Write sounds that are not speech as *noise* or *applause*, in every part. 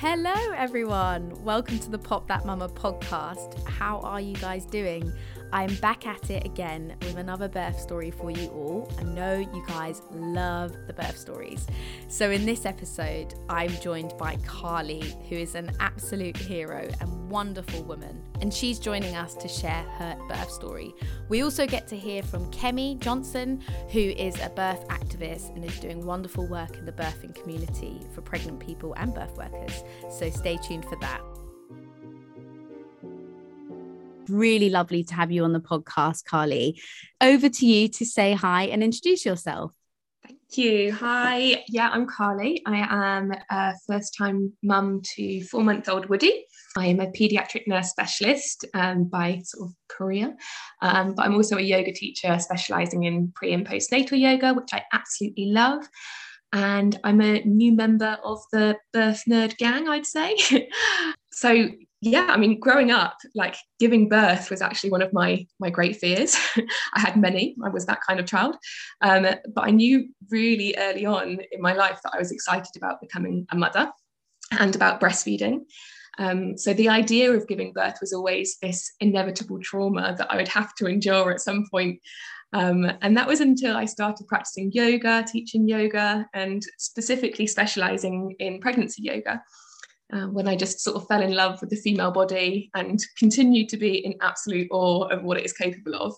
Hello, everyone. Welcome to the Pop That Mama podcast. How are you guys doing? I'm back at it again with another birth story for you all. I know you guys love the birth stories. So, in this episode, I'm joined by Carly, who is an absolute hero and wonderful woman, and she's joining us to share her birth story. We also get to hear from Kemi Johnson, who is a birth activist and is doing wonderful work in the birthing community for pregnant people and birth workers. So, stay tuned for that really lovely to have you on the podcast, Carly. Over to you to say hi and introduce yourself. Thank you. Hi. Yeah, I'm Carly. I am a first time mum to four month old Woody. I am a paediatric nurse specialist um, by sort of career, um, but I'm also a yoga teacher specialising in pre and postnatal yoga, which I absolutely love. And I'm a new member of the Birth Nerd Gang, I'd say. *laughs* so, yeah i mean growing up like giving birth was actually one of my my great fears. *laughs* I had many i was that kind of child. Um, but i knew really early on in my life that i was excited about becoming a mother and about breastfeeding. Um, so the idea of giving birth was always this inevitable trauma that i would have to endure at some point. Um, and that was until I started practicing yoga, teaching yoga, and specifically specializing in pregnancy yoga uh, when I just sort of fell in love with the female body and continued to be in absolute awe of what it is capable of.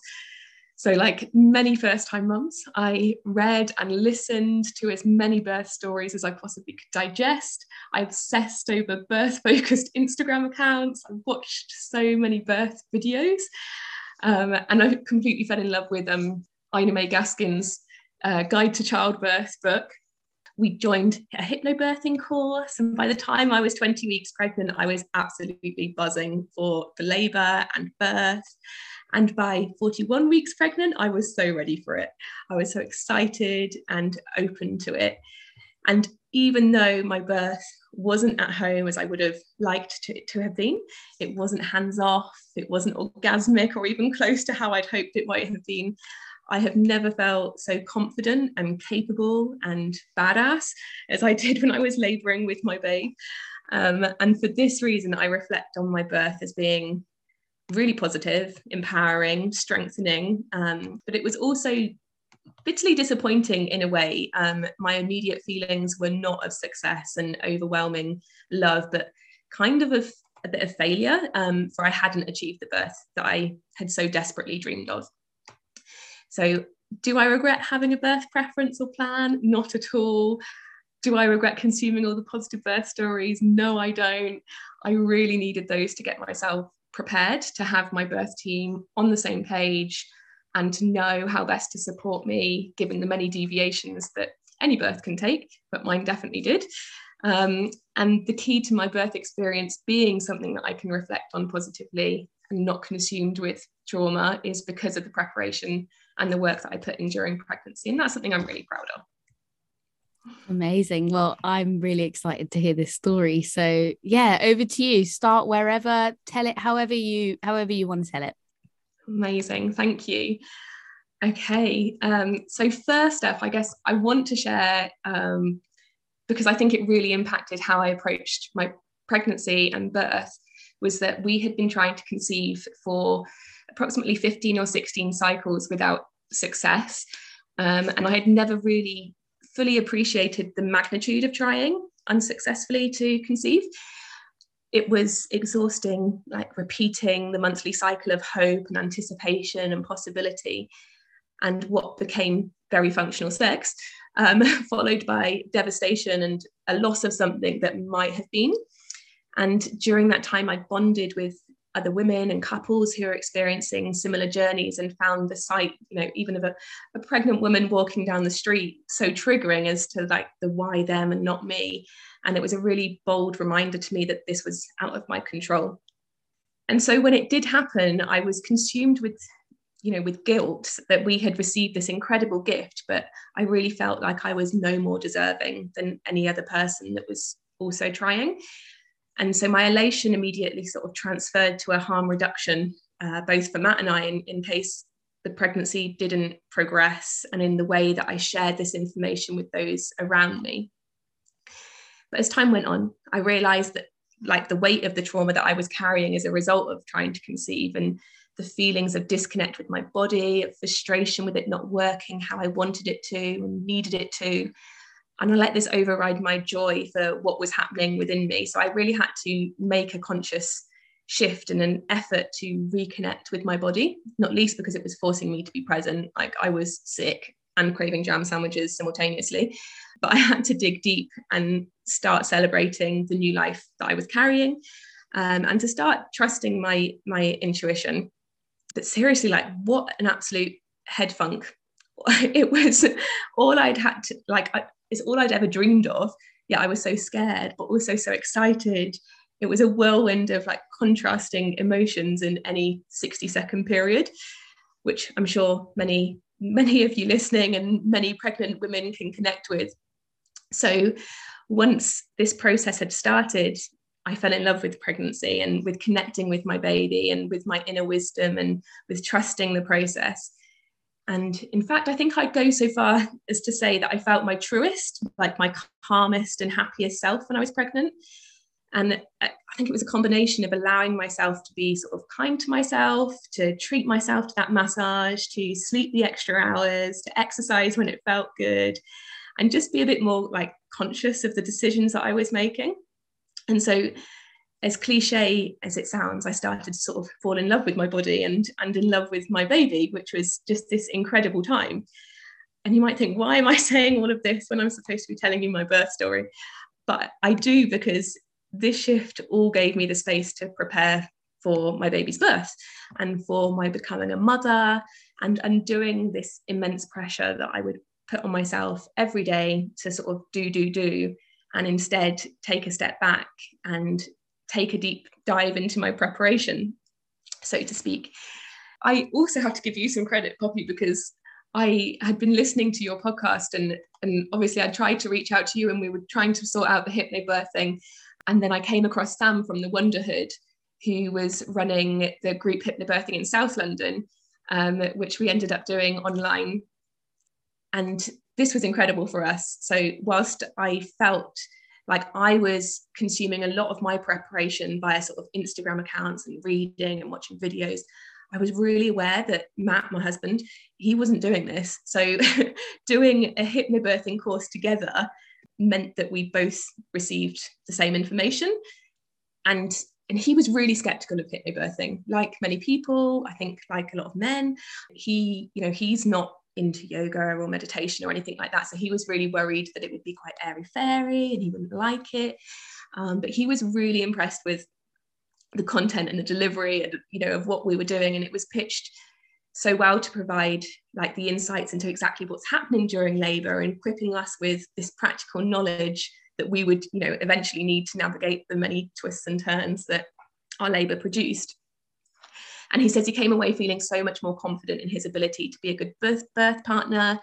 So, like many first time mums, I read and listened to as many birth stories as I possibly could digest. I obsessed over birth *laughs* focused Instagram accounts. I watched so many birth videos. Um, and I completely fell in love with um, Ina May Gaskin's uh, Guide to Childbirth book, we joined a hypnobirthing course. And by the time I was 20 weeks pregnant, I was absolutely buzzing for, for labor and birth. And by 41 weeks pregnant, I was so ready for it. I was so excited and open to it. And even though my birth wasn't at home as I would have liked to, to have been, it wasn't hands off, it wasn't orgasmic or even close to how I'd hoped it might have been. I have never felt so confident and capable and badass as I did when I was laboring with my babe. Um, and for this reason, I reflect on my birth as being really positive, empowering, strengthening. Um, but it was also bitterly disappointing in a way. Um, my immediate feelings were not of success and overwhelming love, but kind of a, a bit of failure, um, for I hadn't achieved the birth that I had so desperately dreamed of. So, do I regret having a birth preference or plan? Not at all. Do I regret consuming all the positive birth stories? No, I don't. I really needed those to get myself prepared to have my birth team on the same page and to know how best to support me, given the many deviations that any birth can take, but mine definitely did. Um, and the key to my birth experience being something that I can reflect on positively and not consumed with trauma is because of the preparation and the work that I put in during pregnancy. And that's something I'm really proud of. Amazing. Well, I'm really excited to hear this story. So, yeah, over to you. Start wherever, tell it however you however you want to tell it. Amazing. Thank you. Okay. Um, so first up, I guess I want to share um, because I think it really impacted how I approached my pregnancy and birth was that we had been trying to conceive for approximately 15 or 16 cycles without success. Um, and I had never really fully appreciated the magnitude of trying unsuccessfully to conceive. It was exhausting, like repeating the monthly cycle of hope and anticipation and possibility, and what became very functional sex, um, *laughs* followed by devastation and a loss of something that might have been. And during that time, I bonded with other women and couples who are experiencing similar journeys and found the sight, you know, even of a, a pregnant woman walking down the street so triggering as to like the why them and not me. And it was a really bold reminder to me that this was out of my control. And so when it did happen, I was consumed with, you know, with guilt that we had received this incredible gift, but I really felt like I was no more deserving than any other person that was also trying. And so my elation immediately sort of transferred to a harm reduction, uh, both for Matt and I, in, in case the pregnancy didn't progress and in the way that I shared this information with those around me. But as time went on, I realized that like the weight of the trauma that I was carrying as a result of trying to conceive and the feelings of disconnect with my body, frustration with it not working how I wanted it to and needed it to. And I let this override my joy for what was happening within me. So I really had to make a conscious shift and an effort to reconnect with my body, not least because it was forcing me to be present. Like I was sick and craving jam sandwiches simultaneously. But I had to dig deep and start celebrating the new life that I was carrying um, and to start trusting my my intuition. But seriously, like what an absolute head funk. *laughs* It was all I'd had to like I, it's all I'd ever dreamed of. Yeah, I was so scared, but also so excited. It was a whirlwind of like contrasting emotions in any 60 second period, which I'm sure many many of you listening and many pregnant women can connect with. So once this process had started, I fell in love with pregnancy and with connecting with my baby and with my inner wisdom and with trusting the process. And in fact, I think I'd go so far *laughs* as to say that I felt my truest, like my calmest and happiest self when I was pregnant. And uh, I think it was a combination of allowing myself to be sort of kind to myself, to treat myself to that massage, to sleep the extra hours, to exercise when it felt good, and just be a bit more like conscious of the decisions that I was making. And so, as cliche as it sounds, I started to sort of fall in love with my body and, and in love with my baby, which was just this incredible time. And you might think, why am I *laughs* saying all of this when I'm supposed to be telling you my birth story? But I do because this shift all gave me the space to prepare for my baby's birth and for my becoming a mother and, undoing this immense pressure that I would put on myself every day to sort of do, do, do, and instead take a step back and take a deep dive into my preparation, so to speak. I also have to give you some credit, Poppy, because I had been listening to your podcast and and obviously I tried to reach out to you and we were trying to sort out the hypnobirth thing. And then I came across Sam from the Wonderhood, who was running the group hypnobirthing in South London, um, which we ended up doing online. And this was incredible for us. So, whilst I felt like I was consuming a lot of my preparation via sort of Instagram accounts and reading and watching videos, I was really aware that Matt, my husband, he wasn't doing this. So, *laughs* doing a hypnobirthing course together meant that we both received the same information. And and he was really skeptical of hypnobirthing, like many people, I think like a lot of men. He, you know, he's not into yoga or meditation or anything like that. So he was really worried that it would be quite airy fairy and he wouldn't like it. Um, but he was really impressed with the content and the delivery and you know of what we were doing and it was pitched so well to provide like the insights into exactly what's happening during labor and equipping us with this practical knowledge that we would you know eventually need to navigate the many twists and turns that our labor produced and he says he came away feeling so much more confident in his ability to be a good birth, birth partner.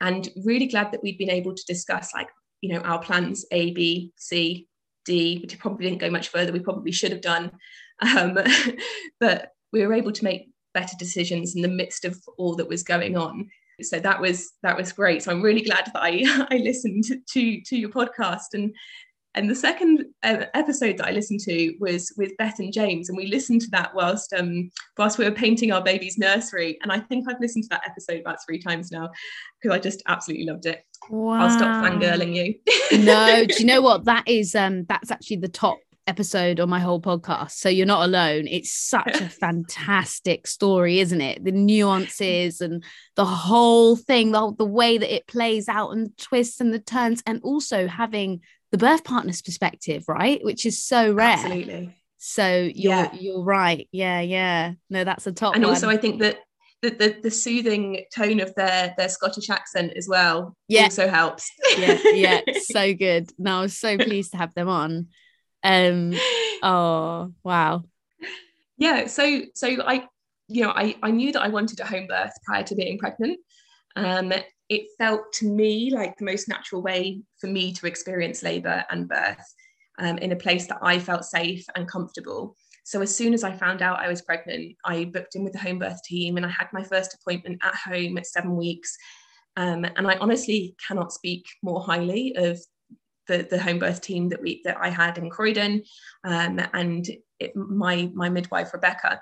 And really glad that we'd been able to discuss like you know our plans a b c d which probably didn't go much further. We probably should have done. *laughs* Um, but we were able to make better decisions in the midst of all that was going on. So that was that was great. So i'm really glad that i *laughs* i listened to to your podcast and and the second uh, episode that I listened to was with Beth and James, and we listened to that whilst um, whilst we were painting our baby's nursery. And I think I've listened to that episode about three times now because I just absolutely loved it. Wow. I'll stop fangirling you. no, do you *laughs* know what that is? Um, that's actually the top episode on my whole podcast. So you're not alone. It's such a *laughs* fantastic story, isn't it? The nuances and the whole thing, the, the way that it plays out and the twists and the turns, and also having the birth partner's perspective, right? Which is so rare. Absolutely. So you're yeah. you're right. Yeah, yeah. No, that's a top. And one. also, I think that the, the, the soothing tone of their their Scottish accent as well yeah. also helps. yeah, yeah, *laughs* so good. No, I was so pleased to have them on. Um, *laughs* oh wow. Yeah, so so I, you know, I I knew that I wanted a home birth prior to being pregnant. Um, it felt to me like the most natural way for me to experience labour and birth um, in a place that I felt safe and comfortable. So as soon as I found out I was pregnant, I booked in with the home birth team and I had my first appointment at home at seven weeks. Um, and I honestly cannot speak more highly of the, the home birth team that we that I had in Croydon, um, and it, my my midwife Rebecca.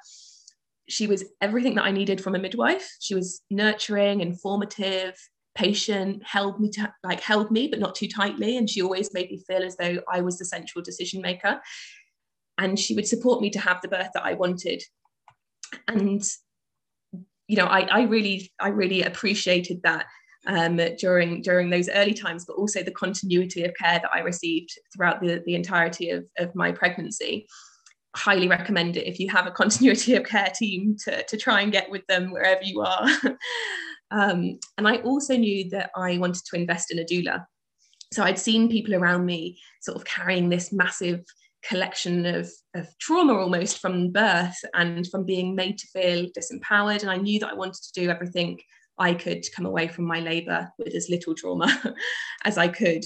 She was everything that I needed from a midwife. She was nurturing, informative, patient, held me to, like held me, but not too tightly, and she always made me feel as though I was the central decision maker. And she would support me to have the birth that I wanted. And you know, I, I really, I really appreciated that um, during during those early times, but also the continuity of care that I received throughout the, the entirety of, of my pregnancy. Highly recommend it if you have a *laughs* continuity of care team to, to try and get with them wherever you are. *laughs* um, and I also knew that I wanted to invest in a doula. So I'd seen people around me sort of carrying this massive collection of, of trauma almost from birth and from being made to feel disempowered. And I knew that I wanted to do everything I could to come away from my labour with as little trauma *laughs* as I could.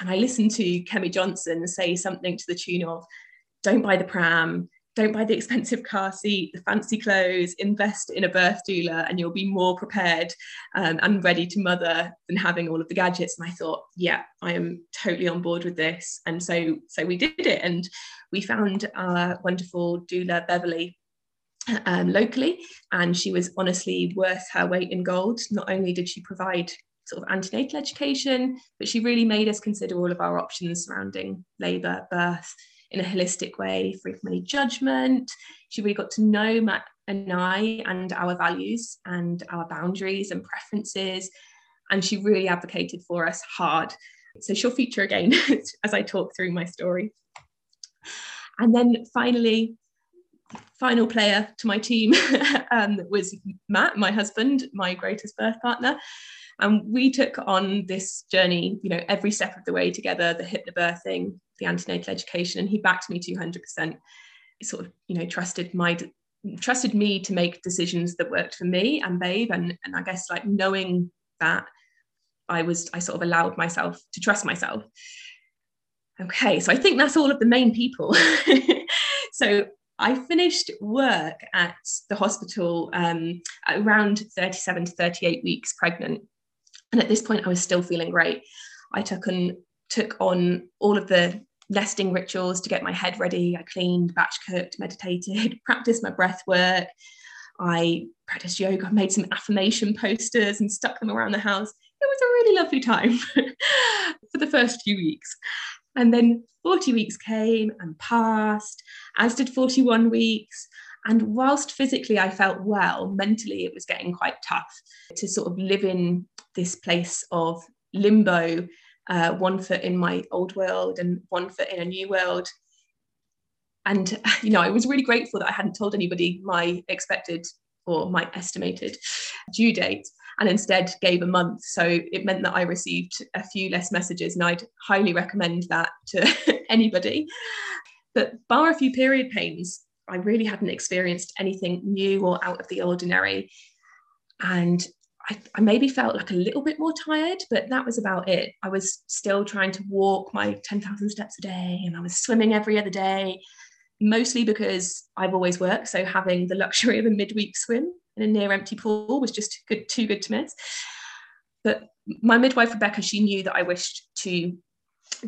And I listened to Kemi Johnson say something to the tune of, don't buy the pram, don't buy the expensive car seat, the fancy clothes, invest in a birth doula, and you'll be more prepared um, and ready to mother than having all of the gadgets. And I thought, yeah, I am totally on board with this. And so, so we did it, and we found our wonderful doula Beverly um, locally, and she was honestly worth her weight in gold. Not only did she provide sort of antenatal education, but she really made us consider all of our options surrounding labour, birth in a holistic way, free from any judgment. She really got to know Matt and I and our values and our boundaries and preferences. And she really advocated for us hard. So she'll feature again *laughs* as I talk through my story. And then finally, final player to my team *laughs* um, was Matt, my husband, my greatest birth partner. And we took on this journey, you know, every step of the way together, the hypnobirthing, the antenatal education, and he backed me 200%. He sort of, you know, trusted my trusted me to make decisions that worked for me and babe. And, and I guess like knowing that I was, I sort of allowed myself to trust myself. Okay, so I think that's all of the main people. *laughs* so I finished work at the hospital um, around 37 to 38 weeks pregnant. And at this point, I was still feeling great. I took on, took on all of the nesting rituals to get my head ready. I cleaned, batch cooked, meditated, *laughs* practiced my breath work. I practiced yoga, I made some affirmation posters and stuck them around the house. It was a really lovely time *laughs* for the first few weeks. And then 40 weeks came and passed, as did 41 weeks. And whilst physically I felt well, mentally it was getting quite tough to sort of live in this place of limbo, uh, one foot in my old world and one foot in a new world. And, *laughs* you know, I was really grateful that I hadn't told anybody my expected or my estimated due date and instead gave a month. So it meant that I received a few less messages, and I'd highly recommend that to *laughs* anybody. But bar a few period pains, I really hadn't experienced anything new or out of the ordinary. And I, I, maybe felt like a little bit more tired, but that was about it. I was still trying to walk my 10,000 steps a day and I was swimming every other day, mostly because I've always worked. So having the luxury of a midweek swim in a near empty pool was just good, too good to miss. But my midwife, Rebecca, she knew that I wished to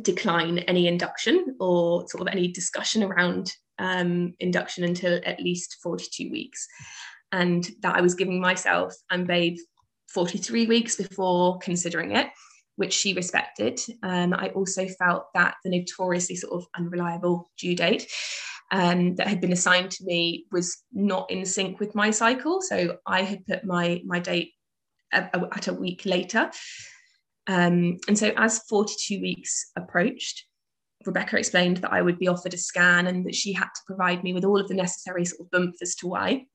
decline any induction or sort of any discussion around um, induction until at least 42 weeks. And that I was giving myself and Babe 43 weeks before considering it, which she respected. Um, I also felt that the notoriously sort of unreliable due date um, that had been assigned to me was not in sync with my cycle. So I had put my my date at, at a week later. Um, and so as 42 weeks approached, Rebecca explained that I would be offered a scan and that she had to provide me with all of the necessary sort of bump as to why.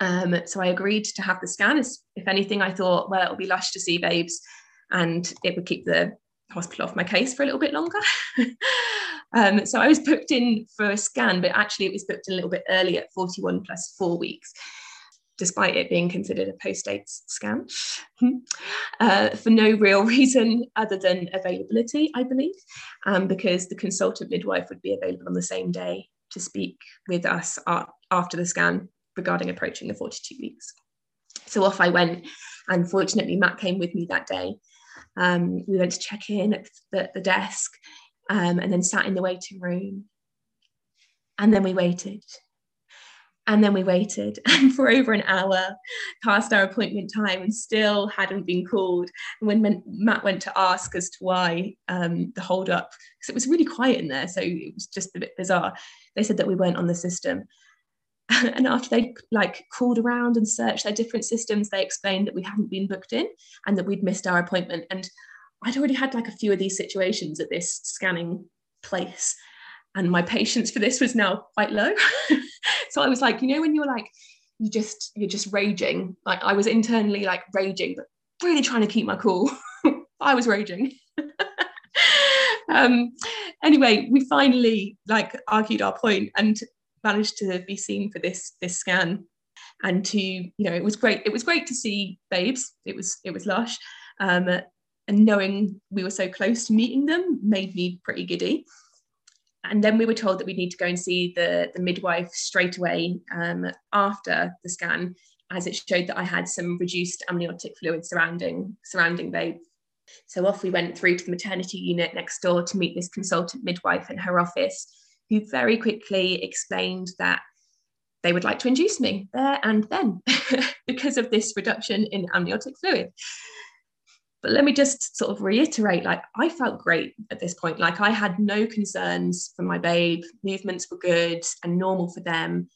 Um, so I agreed to have the scan. As if anything, I thought, well, it'll be lush to see babes, and it would keep the hospital off my case for a little bit longer. *laughs* Um, so I was booked in for a scan, but actually it was booked a little bit early at 41 plus four weeks, despite it being considered a post-dates scan, *laughs* uh, for no real *laughs* reason other than availability, I believe, um, because the consultant midwife would be available on the same day to speak with us after the scan regarding approaching the 42 weeks. So off I went, and fortunately Matt came with me that day. Um, we went to check in at the, the desk um, and then sat in the waiting room. And then we waited. And then we waited *laughs* for over an hour past our appointment time and still hadn't been called. And when Matt went to ask as to why um, the hold up, because it was really quiet in there, so it was just a bit bizarre, they said that we weren't on the system. *laughs* and after they like called around and searched their different systems they explained that we hadn't been booked in and that we'd missed our appointment and i'd already had like a few of these situations at this scanning place and my patience for this was now quite low. *laughs* So i was like you know when you're like you just you're just raging like i was internally like raging but really trying to keep my cool. *laughs* I was raging. *laughs* Um anyway we finally like argued our point and managed to be seen for this this scan. And to you know it was great it was great to see babes. It was it was lush. Um, and knowing we were so close to meeting them made me pretty giddy and then we were told that we'd need to go and see the the midwife straight away um, after the scan as it showed that I had some reduced amniotic fluid surrounding surrounding babe so off we went through to the maternity unit next door to meet this consultant midwife in her office who very quickly explained that they would like to induce me there and then *laughs* because of this reduction in amniotic fluid. But let me just sort of reiterate like, I felt great at this point. Like, I had no concerns for my babe, movements were good and normal for them.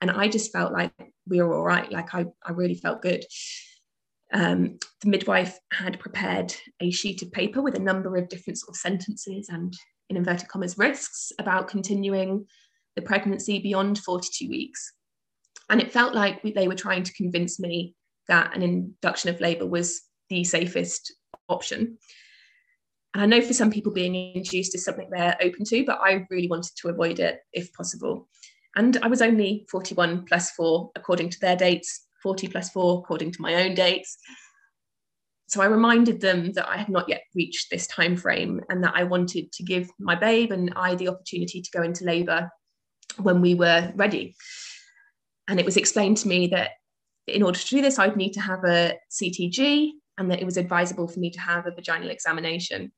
And I just felt like we were all right. Like, I, I really felt good. Um, the midwife had prepared a sheet of paper with a number of different sort of sentences and in inverted commas, risks about continuing the pregnancy beyond 42 weeks. And it felt like they were trying to convince me that an induction of labour was the safest option. And I know for some people, being induced is something they're open to, but I really wanted to avoid it if possible. And I was only 41 plus four according to their dates, 40 plus four according to my own dates so I reminded them that I had not yet reached this time frame and that I wanted to give my babe and I the opportunity to go into labour when we were ready. And it was explained to me that in order to do this, I'd need to have a CTG and that it was advisable for me to have a vaginal examination.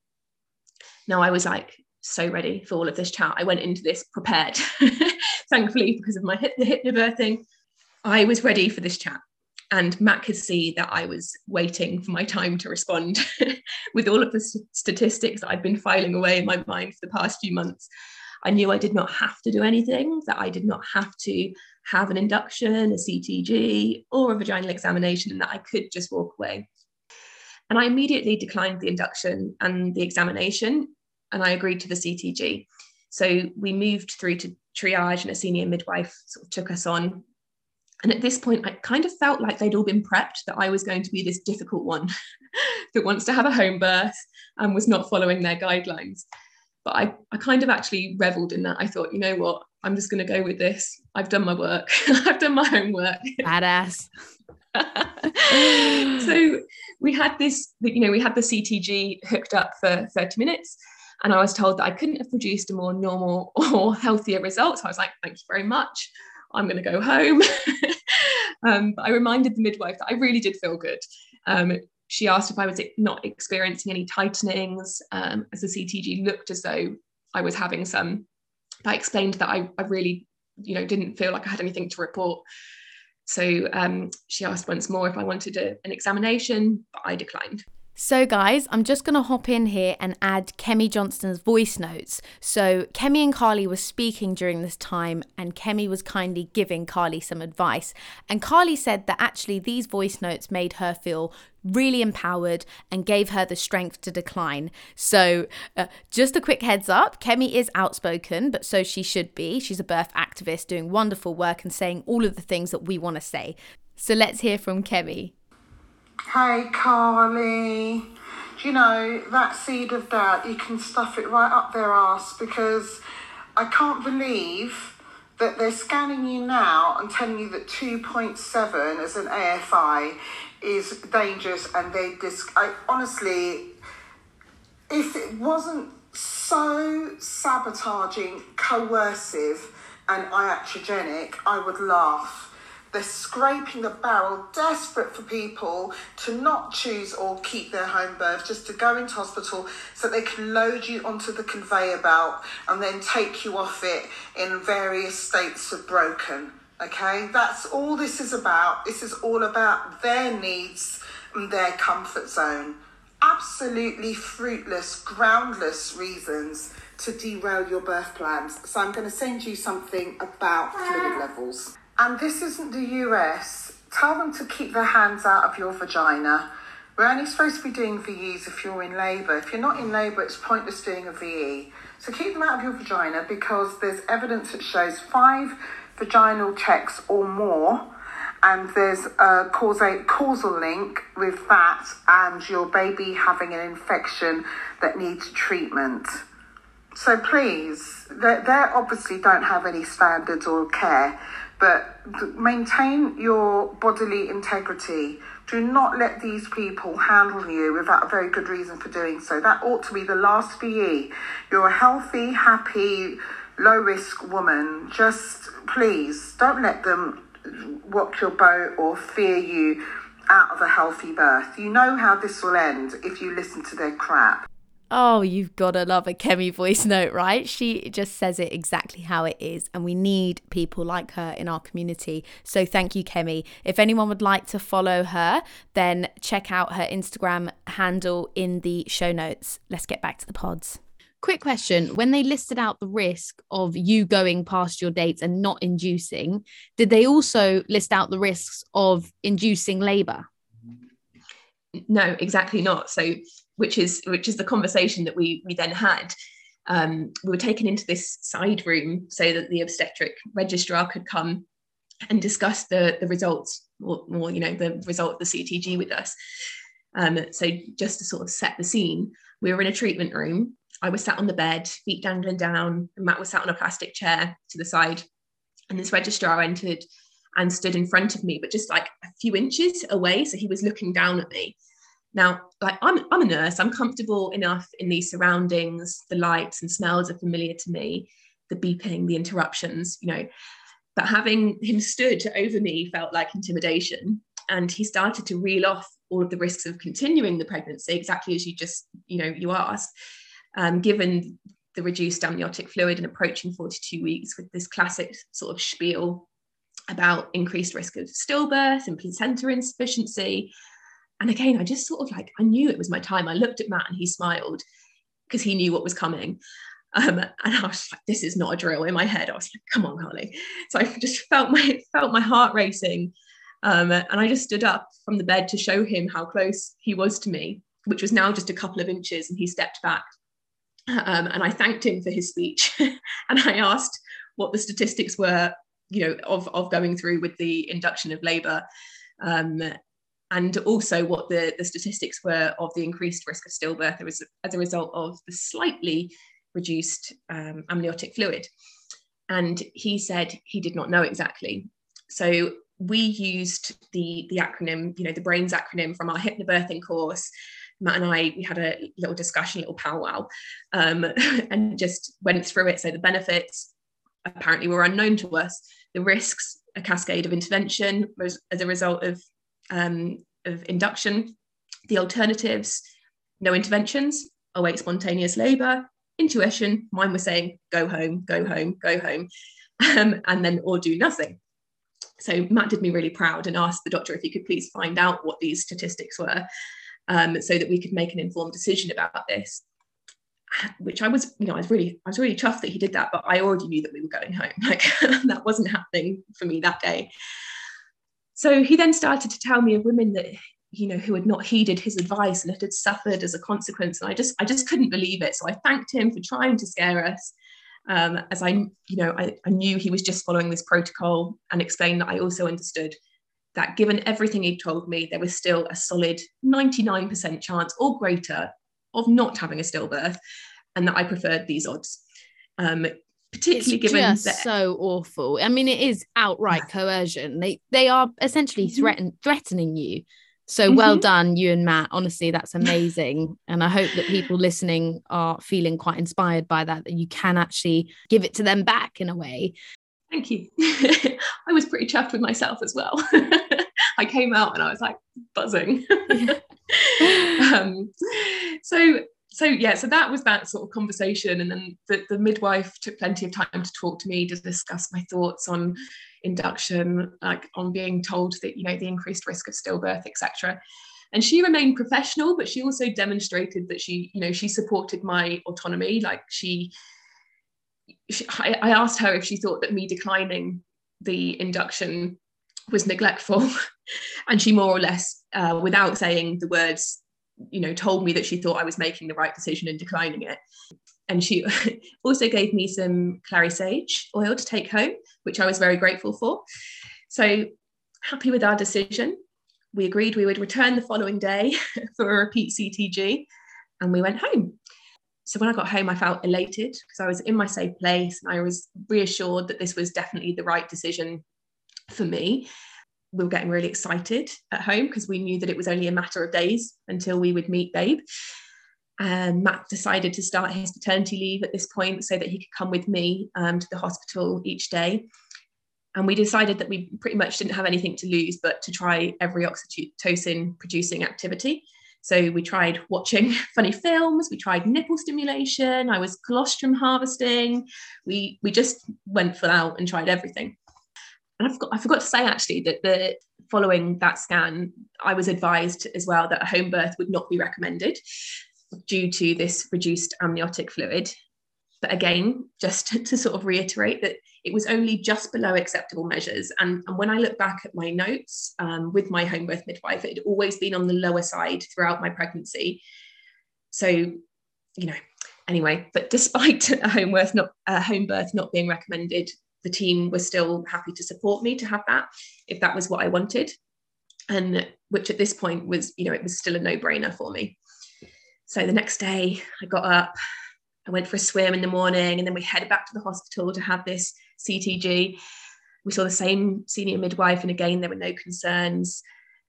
Now I was like so ready for all of this chat. I went into this prepared, *laughs* thankfully, because of my hip, the hypnobirthing. I was ready for this chat and Matt could see that I was waiting for my time to respond *laughs* with all of the statistics that I'd been filing away in my mind for the past few months. I knew I did not have to do anything, that I did not have to have an induction, a CTG, or a vaginal examination, and that I could just walk away. And I immediately declined the induction and the examination, and I agreed to the CTG. So we moved through to triage, and a senior midwife sort of took us on and at this point, I kind of felt like they'd all been prepped that I was going to be this difficult one *laughs* that wants to have a home birth and was not following their guidelines. But I, I kind of actually reveled in that. I thought, you know what, I'm just going to go with this. I've done my work, *laughs* I've done my homework. Badass. *laughs* so we had this, you know, we had the CTG hooked up for 30 minutes. And I was told that I couldn't have produced a more normal *laughs* or healthier result. So I was like, thank you very much. I'm going to go home. *laughs* um, but I reminded the midwife that I really did feel good. Um, she asked if I was not experiencing any tightenings, um, as the CTG looked as though I was having some. I explained that I, I really, you know, didn't feel like I had anything to report. So um, she asked once more if I wanted a, an examination, but I declined. So, guys, I'm just going to hop in here and add Kemi Johnson's voice notes. So, Kemi and Carly were speaking during this time, and Kemi was kindly giving Carly some advice. And Carly said that actually these voice notes made her feel really empowered and gave her the strength to decline. So, uh, just a quick heads up Kemi is outspoken, but so she should be. She's a birth activist doing wonderful work and saying all of the things that we want to say. So, let's hear from Kemi. Hey, Carly. Do you know that seed of doubt? You can stuff it right up their ass because I can't believe that they're scanning you now and telling you that 2.7 as an AFI is dangerous and they disc. I honestly, if it wasn't so sabotaging, coercive, and iatrogenic, I would laugh They're scraping the barrel, desperate for people to not choose or keep their home birth, just to go into hospital so they can load you onto the conveyor belt and then take you off it in various states of broken. Okay, that's all this is about. This is all about their needs and their comfort zone. Absolutely fruitless, groundless reasons to derail your birth plans. So I'm going to send you something about fluid levels. And this isn't the US. Tell them to keep their hands out of your vagina. We're only supposed to be doing VEs if you're in labour. If you're not in labour, it's pointless doing a VE. So keep them out of your vagina because there's evidence that shows five vaginal checks or more, and there's a causal link with that and your baby having an infection that needs treatment. So please, they, obviously don't have any standards or care, but maintain your bodily integrity. Do not let these people handle you without a very good reason for doing so. That ought to be the last VE. You're a healthy, happy, low risk woman. Just please don't let them rock your boat or fear you out of a healthy birth. You know how this will end if you listen to their crap. Oh, you've got to love a Kemi voice note, right? She just says it exactly how it is. And we need people like her in our community. So thank you, Kemi. If anyone would like to follow her, then check out her Instagram handle in the show notes. Let's get back to the pods. Quick question. When they listed out the risk of you going past your dates and not inducing, did they also list out the risks of inducing labour? No, exactly not. So which is which is the conversation that we we then had. Um, we were taken into this side room so that the obstetric registrar could come and discuss the the results or, you know the result of the CTG with us. Um, so just to sort of set the scene, we were in a treatment room. I was sat on the bed, feet dangling down, and Matt was sat on a plastic chair to the side. And this registrar entered and stood in front of me, but just like a few inches away. So he was looking down at me. Now, like I'm, I'm a nurse, I'm comfortable enough in these surroundings, the lights and smells are familiar to me, the beeping, the interruptions, you know. But having him stood over me felt like intimidation. And he started to reel off all of the risks of continuing the pregnancy, exactly as you just, you know, you asked, um, given the reduced amniotic fluid and approaching 42 weeks with this classic sort of spiel about increased risk of stillbirth and placenta insufficiency and again, I just sort of like, I knew it was my time. I looked at Matt and he smiled because he knew what was coming. Um, and I was like, this is not a drill in my head. I was like, come on, Carly. So I just felt my felt my heart racing. Um, and I just stood up from the bed to show him how close he was to me, which was now just a couple of inches, and he stepped back. Um, and I thanked him for his speech. *laughs* and I asked what the statistics were, you know, of, of going through with the induction of labour. Um, and also what the, the statistics were of the increased risk of stillbirth as, as a result of the slightly reduced um, amniotic fluid. And he said he did not know exactly. So we used the, the acronym, you know, the BRAINS acronym from our hypnobirthing course. Matt and I, we had a little discussion, a little powwow, um, *laughs* and just went through it. So the benefits apparently were unknown to us. The risks, a cascade of intervention was as a result of um, of induction, the alternatives, no interventions, await spontaneous labour, intuition, mine was saying, go home, go home, go home, um, and then or do nothing. So Matt did me really proud and asked the doctor if he could please find out what these statistics were um, so that we could make an informed decision about this. Which I was, you know, I was really, I was really chuffed that he did that, but I already knew that we were going home. *laughs* Like *laughs* that wasn't happening for me that day. So he then started to tell me of women that you know who had not heeded his advice and had suffered as a consequence. And i just i just couldn't believe it. So i thanked him for trying to scare us um, as i you know I, I knew he was just following this protocol and explained that i also understood that given everything he'd told me there was still a solid 99% chance or greater of not having a stillbirth and that i preferred these odds. Um, particularly it's given just that so awful. I mean, it is outright coercion. They they are essentially mm-hmm. threaten threatening you. So mm-hmm. well done, you and Matt. Honestly, that's amazing. and I hope that people listening are feeling quite inspired by that, that you can actually give it to them back in a way. Thank you. *laughs* I was pretty chuffed with myself as well. *laughs* I came out and I was like buzzing. *laughs* um, so so yeah, so that was that sort of conversation, and then the, the midwife took plenty of time to talk to me to discuss my thoughts on induction, like on being told that you know the increased risk of stillbirth, etc. And she remained professional, but she also demonstrated that she, you know, she supported my autonomy. Like she, she I, I asked her if she thought that me declining the induction was neglectful, *laughs* and she more or less, uh, without saying the words, you know, told me that she thought I was making the right decision in declining it. And she *laughs* also gave me some clary sage oil to take home, which I was very grateful for. So happy with our decision. We agreed we would return the following day *laughs* for a repeat CTG, and we went home. So when I got home, I felt elated because I was in my safe place and I was reassured that this was definitely the right decision for me we were getting really excited at home because we knew that it was only a matter of days until we would meet Babe. And Matt decided to start his paternity leave at this point so that he could come with me um, to the hospital each day. And we decided that we pretty much didn't have anything to lose but to try every oxytocin producing activity. So we tried watching *laughs* funny films, we tried nipple stimulation, I was colostrum harvesting. We we just went full out and tried everything and I forgot, I forgot to say actually that the following that scan, I was advised as well that a home birth would not be recommended due to this reduced amniotic fluid. But again, just to, sort of reiterate that it was only just below acceptable measures. And, and when I look back at my notes um, with my home birth midwife, it had always been on the lower side throughout my pregnancy. So, you know, anyway, but despite *laughs* a home birth not a home birth not being recommended, the team was still happy to support me to have that if that was what I wanted. And which at this point was, you know, it was still a no brainer for me. So the next day I got up, I went for a swim in the morning, and then we headed back to the hospital to have this CTG. We saw the same senior midwife, and again, there were no concerns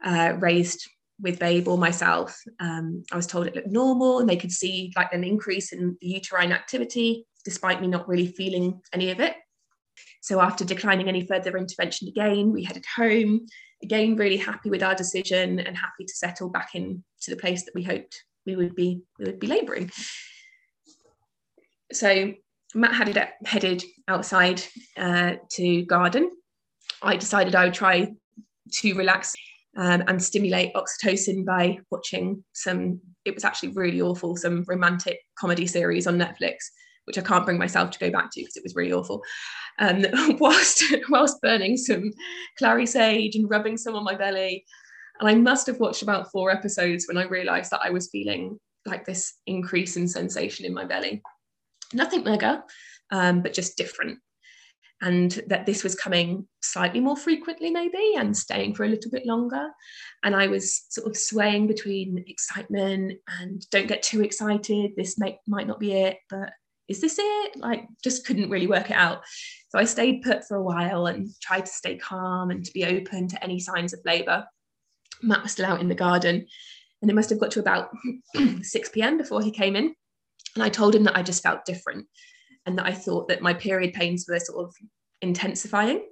uh, raised with Babe or myself. Um, I was told it looked normal, and they could see like an increase in the uterine activity, despite me not really feeling any of it. So after declining any further intervention again, we headed home. Again, really happy with our decision and happy to settle back in to the place that we hoped we would be we would be labouring. So Matt had headed outside uh, to garden. I decided I would try to relax um, and stimulate oxytocin by watching some. It was actually really awful. Some romantic comedy series on Netflix which I can't bring myself to go back to because it was really awful. Um, *laughs* whilst whilst burning some clary sage and rubbing some on my belly, and I must have watched about four episodes when I realised that I was feeling like this increase in sensation in my belly. Nothing mega, um, but just different. And that this was coming slightly more frequently, maybe, and staying for a little bit longer. And I was sort of swaying between excitement and don't get too excited. This may, might not be it, but is this it? Like, just couldn't really work it out. So I stayed put for a while and tried to stay calm and to be open to any signs of labour. Matt was still out in the garden, and it must have got to about *clears throat* 6 p.m. before he came in. And I told him that I just felt different and that I thought that my period pains were sort of intensifying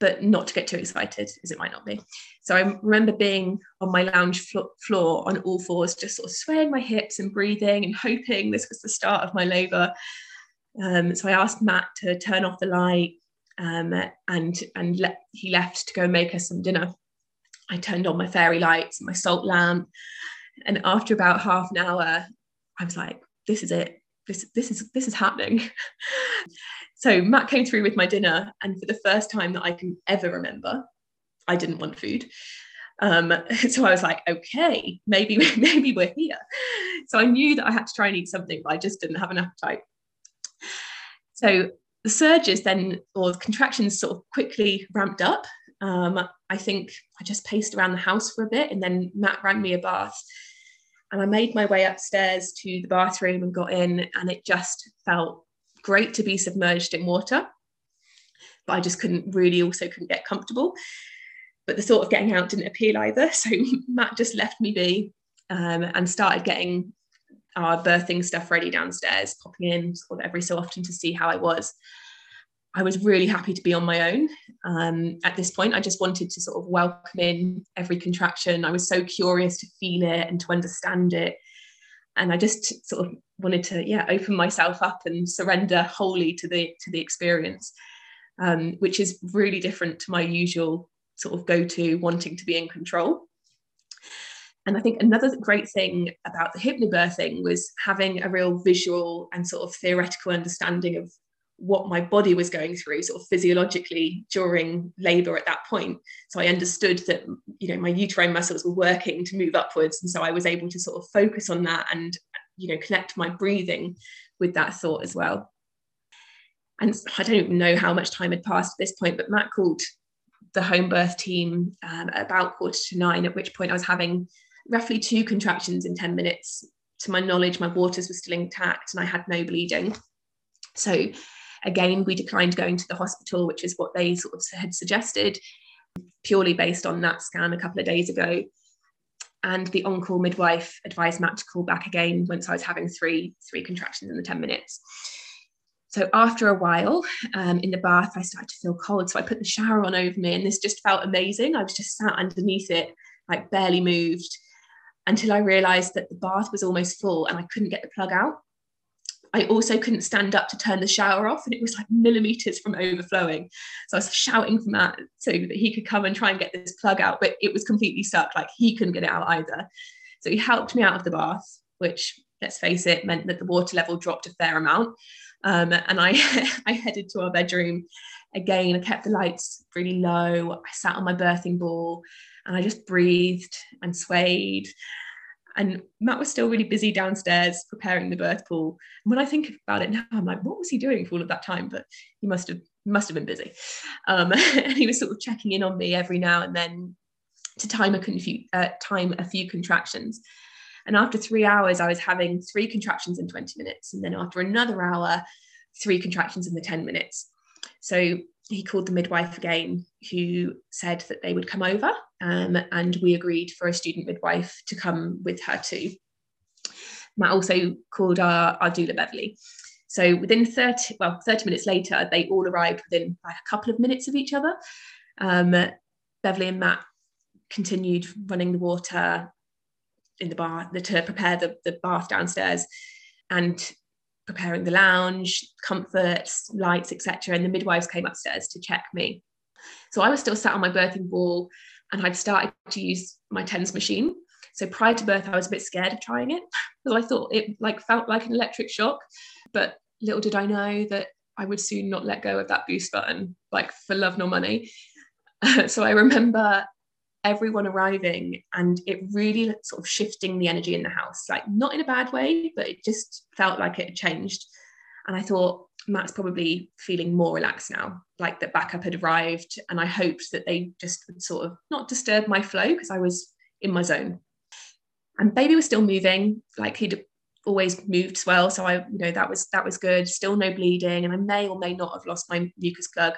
but not to get too excited as it might not be. So I remember being on my lounge flo- floor on all fours, just sort of swaying my hips and breathing and hoping this was the start of my labour. Um, so I asked Matt to turn off the light um, and and let, he left to go make us some dinner. I turned on my fairy lights, my salt lamp, and after about half an hour, I was like, "This is it. This this is this is happening." *laughs* So Matt came through with my dinner, and for the first time that I can ever remember, I didn't want food. Um, *laughs* so I was like, okay, maybe *laughs* maybe we're here. So I knew that I had to try and eat something, but I just didn't have an appetite. So the surges then, or the contractions, sort of quickly ramped up. Um, I think I just paced around the house for a bit, and then Matt ran me a bath. And I made my way upstairs to the bathroom and got in, and it just felt great to be submerged in water, but I just couldn't really also couldn't get comfortable. But the thought of getting out didn't appeal either. *laughs* So Matt just left me be um, and started getting our birthing stuff ready downstairs, popping in sort of every so often to see how I was. I was really happy to be on my own. Um, at this point, I just wanted to sort of welcome in every contraction. I was so curious to feel it and to understand it. And I just sort of wanted to, yeah, open myself up and surrender wholly to the to the experience, um, which is really different to my usual sort of go-to wanting to be in control. And I think another great thing about the hypnobirthing was having a real visual and sort of theoretical understanding of what my body was going through sort of physiologically during labor at that point. So i understood that you know my uterine muscles were working to move upwards. And so i was able to sort of focus on that and you know connect my breathing with that thought as well. And i don't know how much time had passed at this point but matt called the home birth team um, about quarter to nine at which point i was having roughly two contractions in 10 minutes. To my knowledge my waters were still intact and i had no bleeding. So Again, we declined going to the hospital, which is what they sort of had suggested, purely based on that scan a couple of days ago. And the on-call midwife advised Matt to call back again once I was having three three contractions in the 10 minutes. So after a while um, in the bath, I started to feel cold. So I put the shower on over me, and this just felt amazing. I was just sat underneath it, like barely moved, until I realised that the bath was almost full and I couldn't get the plug out. I also couldn't stand up to turn the shower off, and it was like millimeters from overflowing. So I was shouting for Matt so that he could come and try and get this plug out, but it was completely stuck. Like he couldn't get it out either. So he helped me out of the bath, which, let's face it, meant that the water level dropped a fair amount. Um, and I, *laughs* I headed to our bedroom. Again, I kept the lights really low. I sat on my birthing ball and I just breathed and swayed and Matt was still really busy downstairs preparing the birth pool. And when I think about it now, I'm like, what was he doing for all of that time? But he must have must have been busy. Um, *laughs* and he was sort of checking in on me every now and then to time a, confu- uh, time a few contractions. And after three hours, I was having three contractions in 20 minutes. And then after another hour, three contractions in the 10 minutes. So he called the midwife again, who said that they would come over, um, and we agreed for a student midwife to come with her too. Matt also called our, our doula Beverly. So within 30, well, 30 minutes later, they all arrived within a couple of minutes of each other. Um, Beverly and Matt continued running the water in the bath to prepare the, the bath downstairs. And preparing the lounge, comforts, lights, etc. And the midwives came upstairs to check me. So I was still sat on my birthing ball and I'd started to use my TENS machine. So prior to birth, I was a bit scared of trying it *laughs* because I thought it like felt like an electric shock. But little did I know that I would soon not let go of that boost button, like for love nor money. *laughs* so I remember everyone arriving and it really sort of shifting the energy in the house like not in a bad way but it just felt like it changed and i thought matt's probably feeling more relaxed now like that backup had arrived and i hoped that they just would sort of not disturb my flow because i was in my zone and baby was still moving like he'd always moved well so i you know that was that was good still no bleeding and i may or may not have lost my mucus plug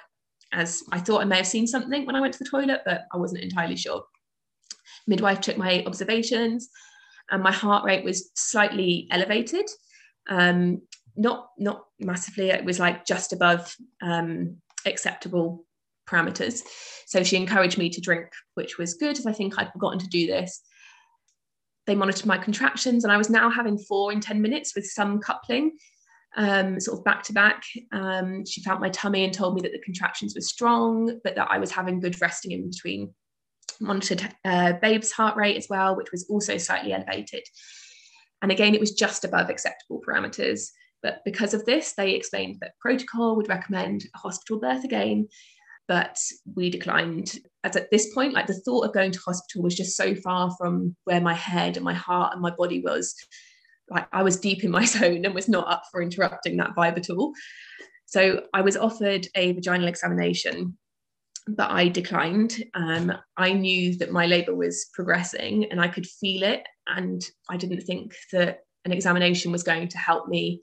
as I thought I may have seen something when I went to the toilet, but I wasn't entirely sure. Midwife took my observations, and my heart rate was slightly elevated. Um, not not massively. It was like just above um, acceptable parameters. So she encouraged me to drink, which was good, as I think I'd forgotten to do this. They monitored my contractions, and I was now having four in 10 minutes with some coupling um, sort of back to back. Um, she felt my tummy and told me that the contractions were strong, but that I was having good resting in between. Monitored uh, babe's heart rate as well, which was also slightly elevated. And again, it was just above acceptable parameters. But because of this, they explained that protocol would recommend a hospital birth again, but we declined. As at this point, like the thought of going to hospital was just so far from where my head and my heart and my body was like I was deep in my *laughs* zone and was not up for interrupting that vibe at all. So I was offered a vaginal examination, but I declined. Um, I knew that my labour was progressing and I could feel it, and I didn't think that an examination was going to help me.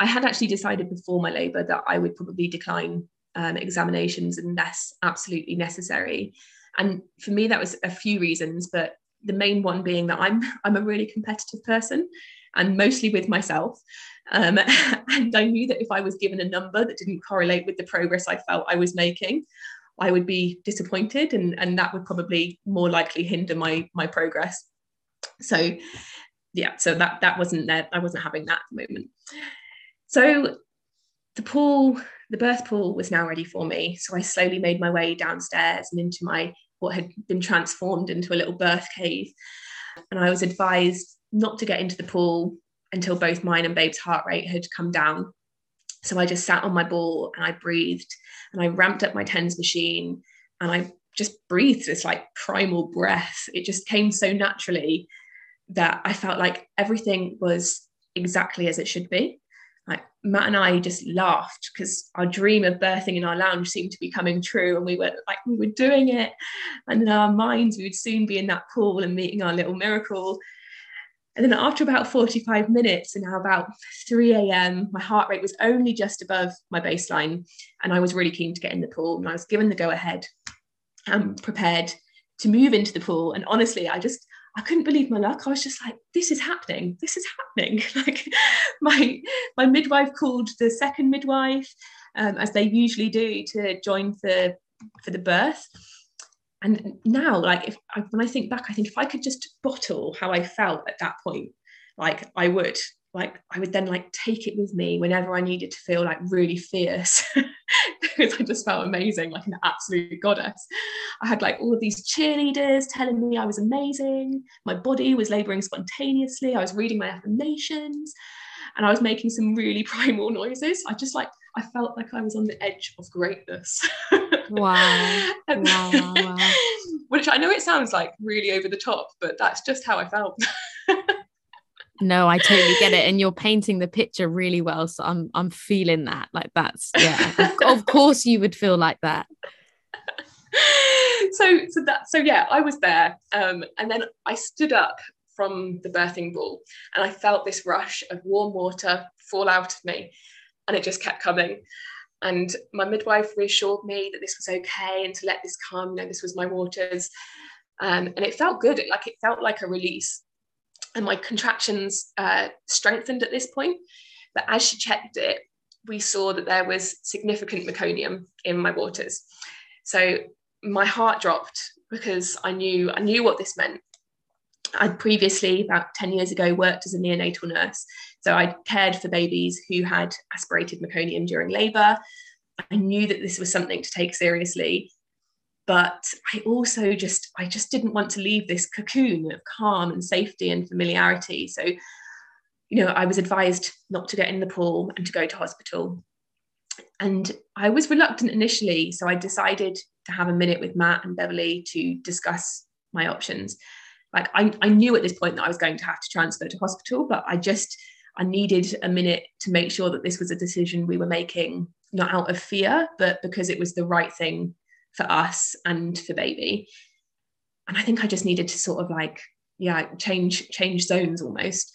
I had actually decided before my labour that I would probably decline um, examinations unless absolutely necessary. And for me, that was a few reasons, but the main one being that I'm *laughs* I'm a really competitive person. and mostly with myself. Um, *laughs* and I knew that if I was given a number that didn't correlate with the progress I felt I was making, I would be disappointed, and, and that would probably more likely hinder my my progress. So, yeah, so that that wasn't there. I wasn't having that at the moment. So, the pool, the birth pool, was now ready for me. So I slowly made my way downstairs and into my what had been transformed into a little birth cave. And I was advised not to get into the pool until both mine and Babe's heart rate had come down. So I just sat on my ball and I breathed and I ramped up my TENS machine and I just breathed this like primal breath. It just came so naturally that I felt like everything was exactly as it should be. Matt and I just laughed because our dream of birthing in our lounge seemed to be coming true, and we were like we were doing it, and in our minds we would soon be in that pool and meeting our little miracle. And then after about 45 minutes and now about 3 a.m., my heart rate was only just above my baseline. And I was really keen to get in the pool. And I was given the go ahead and prepared to move into the pool. And honestly, I just, I couldn't believe my luck. I was just like, this is happening. This is happening. *laughs* like my, my midwife called the second midwife, um, as they usually do, to join for, for the birth and now like if I, when i think back i think if i could just bottle how i felt at that point like i would like i would then like take it with me whenever i needed to feel like really fierce *laughs* *laughs* because i just felt amazing like an absolute goddess i had like all of these cheerleaders telling me i was amazing my body was laboring spontaneously i was reading my affirmations and i was making some really *laughs* primal noises i just like i felt like i was on the edge of greatness Wow. wow, *laughs* wow, wow. Which I know it sounds like really over the top, but that's just how I felt. No, I totally get it. And you're painting the picture really well. So I'm I'm feeling that. Like that's yeah. of, course you would feel like that. *laughs* so so that so yeah, I was there. Um, and then I stood up from the birthing ball and I felt this rush of warm water fall out of me. And it just kept coming. And my midwife reassured me that this was okay and to let this come, you know, this was my waters. Um, and it felt good, like it felt like a release. And my contractions uh, strengthened at this point. But as she checked it, we saw that there was significant meconium in my waters. So my heart dropped because I knew I knew what this meant. I'd previously, about 10 years ago, worked as a neonatal nurse. So I cared for babies who had aspirated meconium during labour. I knew that this was something to take seriously. But I also just, I just didn't want to leave this cocoon of calm and safety and familiarity. So, you know, I was advised not to get in the pool and to go to hospital. And I was reluctant initially. So I decided to have a minute with Matt and Beverly to discuss my options like I, I knew at this point that I was going to have to transfer to hospital, but I just I needed a minute to make sure that this was a decision we were making not out of fear, but because it was the right thing for us and for baby. And I think I just needed to sort of like, yeah, change change zones almost,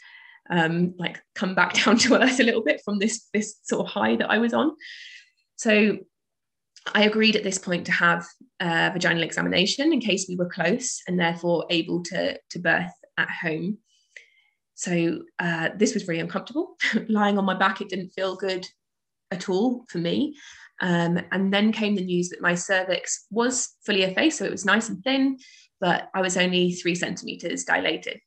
um, like come back *laughs* down to earth a little bit from this this sort of high that I was on. So I agreed at this point to have a vaginal examination in case we were close and therefore able to, to birth at home. So uh, this was really uncomfortable. *laughs* Lying on my back, it didn't feel good at all for me. Um, and then came the news that my cervix was fully effaced, so it was nice and thin, but I was only three centimeters dilated.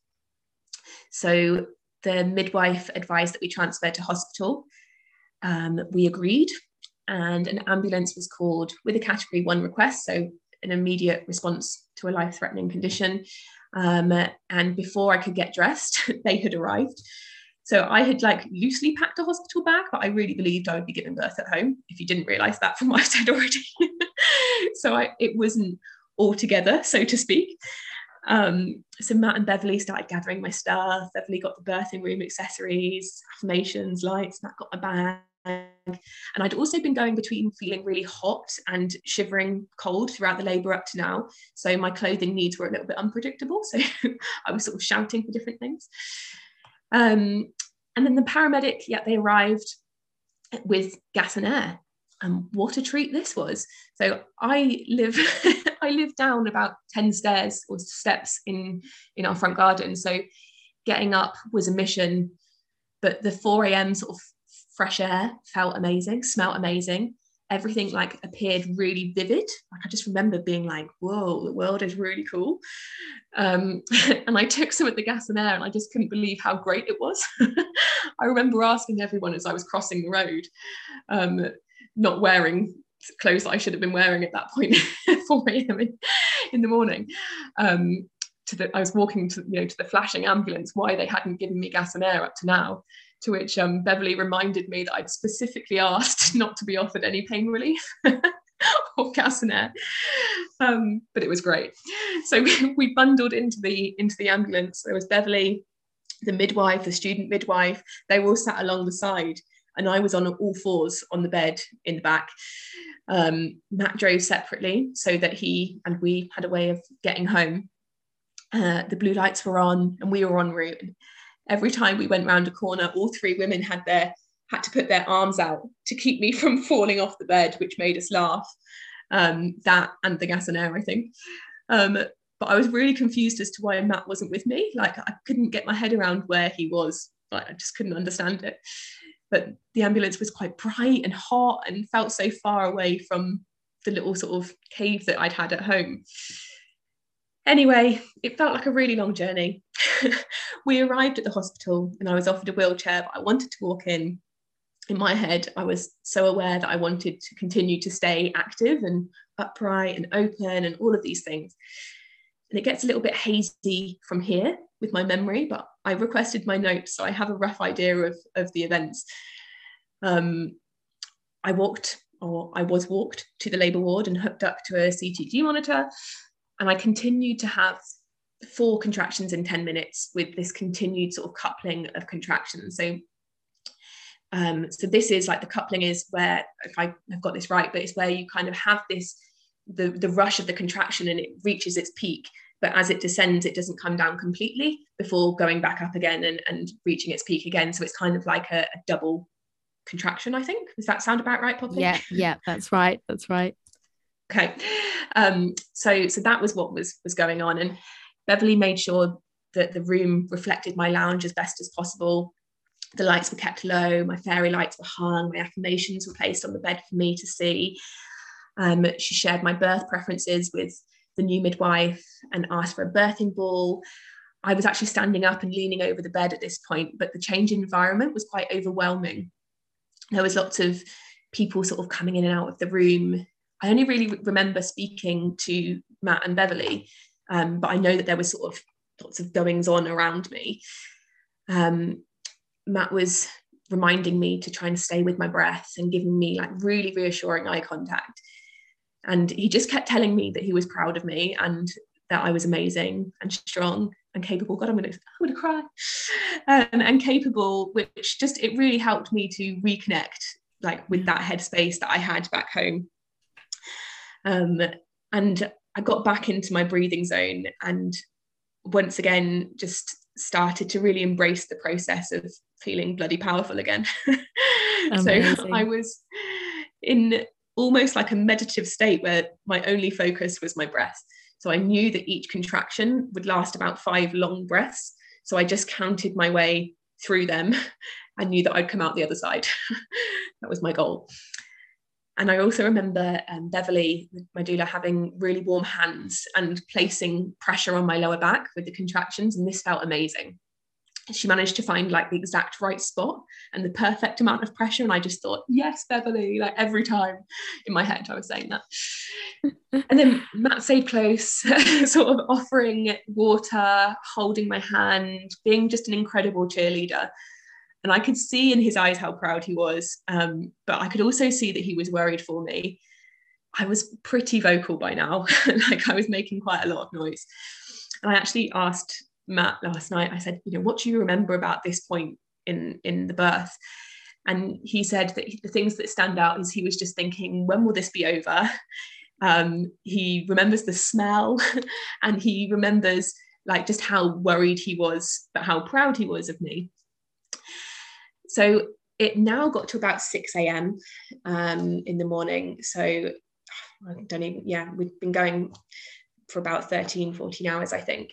So the midwife advised that we transfer to hospital. Um, we agreed and an ambulance was called with a category one request, so an immediate response to a life threatening condition. Um, and before I could get dressed, *laughs* they had arrived. So I had like loosely packed a hospital bag, but I really believed I would be giving birth at home. If you didn't realize that from what *laughs* I've said already, *laughs* so I, it wasn't all together, so to speak. Um, so Matt and Beverly started gathering my stuff. Beverly got the birthing room accessories, affirmations, lights. Matt got my bag. And I'd also been going between feeling really hot and shivering cold throughout the labour up to now. So my clothing needs were a little bit unpredictable. So *laughs* I was sort of shouting for different things. Um, and then the paramedic, yeah, they arrived with gas and air. And what a treat this was. So I live *laughs* I live down about 10 stairs or steps in in our front garden. So getting up was a mission, but the 4 a.m. sort of fresh air felt amazing, smelt amazing. Everything like appeared really vivid. Like I just remember being like, whoa, the world is really cool. Um, *laughs* and I took some of the gas and air and I just couldn't believe how great it was. *laughs* I remember asking everyone as I was crossing the road, um, not wearing clothes I should have been wearing at that point, 4 a.m. In, in, the morning. Um, to the, I was walking to you know to the flashing ambulance why they hadn't given me gas and air up to now. To which um, Beverly reminded me that I'd specifically *laughs* asked not to be offered any pain relief. *laughs* or gas and air, um, but it was great. So we, *laughs* we bundled into the into the ambulance. There was Beverly, the midwife, the student midwife. They all sat along the side, and I was on all fours on the bed in the back. Um, Matt drove separately so that he and we had a way of getting home. Uh, the blue lights were on and we were en route. Every time we went round a corner, all three women had their had to put their arms out to keep me *laughs* from falling off the bed, which made us laugh. Um, that and the gas and air, I think. Um, but I was really confused as to why Matt wasn't with me. Like I couldn't get my head around where he was. Like I just couldn't understand it but the ambulance was quite bright and hot and felt so far away from the little sort of cave that I'd had at home. Anyway, it felt like a really long journey. *laughs* we arrived at the hospital and I was offered a wheelchair, but I wanted to walk in. In my head, I was so aware that I wanted to continue to stay active and upright and open and all of these things. And it gets a little bit hazy from here with my memory, but I requested my notes, so I have a rough idea of, of the events. Um, I walked, or I was walked to the labour ward and hooked up to a CTG monitor, and I continued to have four contractions in 10 minutes with this continued sort of coupling of contractions. So um, so this is like the coupling is where if I have got this right, but it's where you kind of have this the the rush of the contraction and it reaches its peak but as it descends it doesn't come down completely before going back up again and, and reaching its peak again so it's kind of like a, a double contraction i think does that sound about right Poppy? yeah yeah that's right that's right okay um so so that was what was was going on and beverly made sure that the room reflected my lounge as best as possible the lights were kept low my fairy lights were hung my affirmations were placed on the bed for me to see um, she shared my birth preferences with the new midwife and asked for a birthing ball. I was actually standing up and leaning over the bed at this point, but the change in environment was quite overwhelming. There was lots of people sort of coming in and out of the room. I only really remember speaking to Matt and Beverly, um, but I know that there was sort of lots of goings on around me. Um, Matt was reminding me to try and stay with my breath and giving me like really reassuring eye contact. And he just kept telling me that he was proud of me and that I was amazing and strong and capable. God, I'm gonna, I'm gonna cry. Um, and capable, which just it really helped me to reconnect like with that headspace that I had back home. Um, and I got back into my breathing zone and once again just started to really embrace the process of feeling bloody powerful again. *laughs* so I was in almost like a meditative state where my only focus was my breath. So I knew that each contraction would last about five long breaths. So I just counted my way through them *laughs* and knew that I'd come out the other side. *laughs* that was my goal. And I also remember um, Beverly, my doula, having really warm hands and placing pressure on my lower back with the contractions. And this felt amazing she managed to find like the exact right spot and the perfect amount of pressure and i just thought yes beverly like every time in my head i was saying that *laughs* and then matt stayed close *laughs* sort of offering water holding my hand being just an incredible cheerleader and i could see in his eyes how proud he was um, but i could also see that he was worried for me i was pretty vocal by now *laughs* like i was making quite a lot of noise and i actually asked Matt last night, I said, you know, what do you remember about this point in in the birth? And he said that the things that stand out is he was just thinking, when will this be over? Um, he remembers the smell *laughs* and he remembers like just how worried he was, but how proud he was of me. So it now got to about 6 a.m. Um, in the morning. So I don't even, yeah, we've been going for about 13, 14 hours, I think.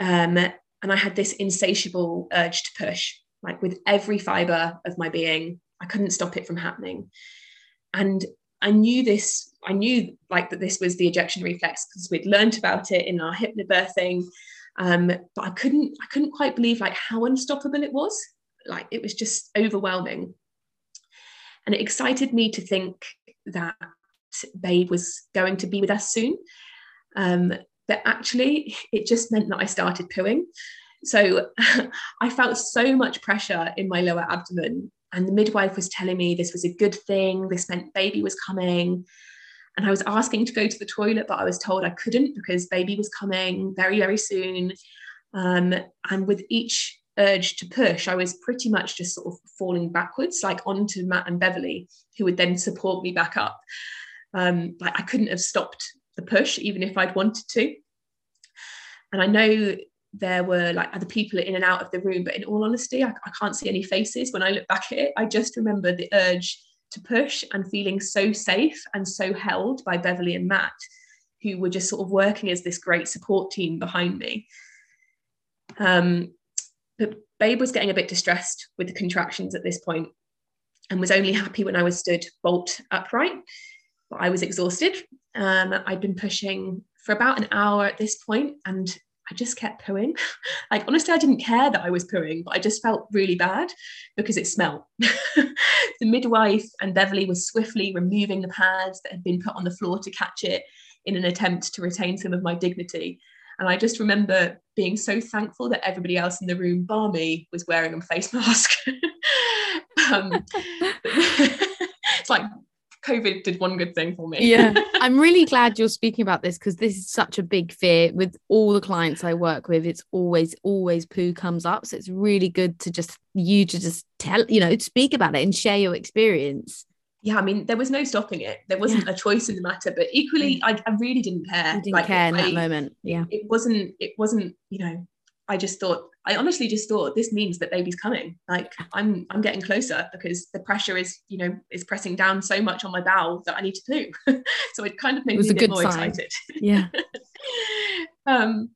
Um, and I had this insatiable urge to push, like with every fiber of my being. I couldn't stop it from happening. And I knew this, I knew like that this was the ejection reflex because we'd learned about it in our hypnobirthing. Um, but I couldn't, I couldn't quite believe like how unstoppable it was. Like it was just overwhelming. And it excited me to think that Babe was going to be with us soon. Um, but actually, it just meant that I started pooing. So *laughs* I felt so much pressure in my lower abdomen. And the midwife was telling me this was a good thing, this meant baby was coming. And I was asking to go to the toilet, but I was told I couldn't because baby was coming very, very soon. Um, and with each urge to push, I was pretty much just sort of falling backwards, like onto Matt and Beverly, who would then support me back up. Um, like I couldn't have stopped the push, even if I'd wanted to. And I know there were like other people in and out of the room, but in all honesty, I, I can't see any faces. When I look back at it, I just remember the urge to push and feeling so safe and so held by Beverly and Matt, who were just sort of working as this great support team behind me. Um, but Babe was getting a bit distressed with the contractions at this point and was only happy when I was stood bolt upright. But I was exhausted. Um, I'd been pushing for about an hour at this point and I just kept pooing. *laughs* like, honestly, I didn't care that I was pooing, but I just felt really bad because it smelled. *laughs* the midwife and Beverly was swiftly removing the pads that had been put on the floor to catch it in an attempt to retain some of my dignity. And I just remember being so thankful that everybody else in the room, bar me, was wearing a face mask. *laughs* um, *laughs* it's like COVID did one good thing for me. yeah. *laughs* I'm really glad you're speaking about this because this is such a big fear with all the clients I work with. It's always, always poo comes up. So it's really good to just you to just tell, you know, speak about it and share your experience. Yeah, I mean, there was no stopping it. There wasn't yeah. a choice in the matter, but equally, I, I really didn't care. You didn't like, care in I, that moment. Yeah. It, it wasn't, it wasn't, you know, I just thought I honestly just thought this means that baby's coming. Like I'm I'm getting closer because the pressure is, you know, is pressing down so much on my bowel that I need to poo. *laughs* so it kind of made me a, a bit more sign. excited. Yeah. *laughs* um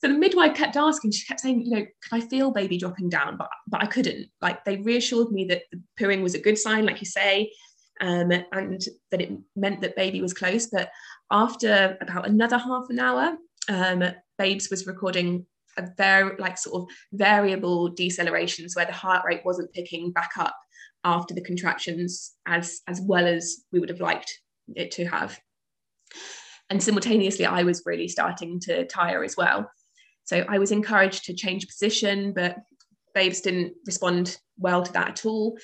so the midwife kept asking, she kept saying, you know, can I feel baby dropping down? But but I couldn't. Like they reassured me that the pooing was a good sign, like you say, um, and that it meant that baby was close. But after about another half an hour, um, Babes was recording a very like sort of variable decelerations where the heart rate wasn't picking back up after the contractions as as well as we would have liked it to have. And simultaneously i was really starting to tire as well. So i was encouraged to change position but babes didn't respond well to that at all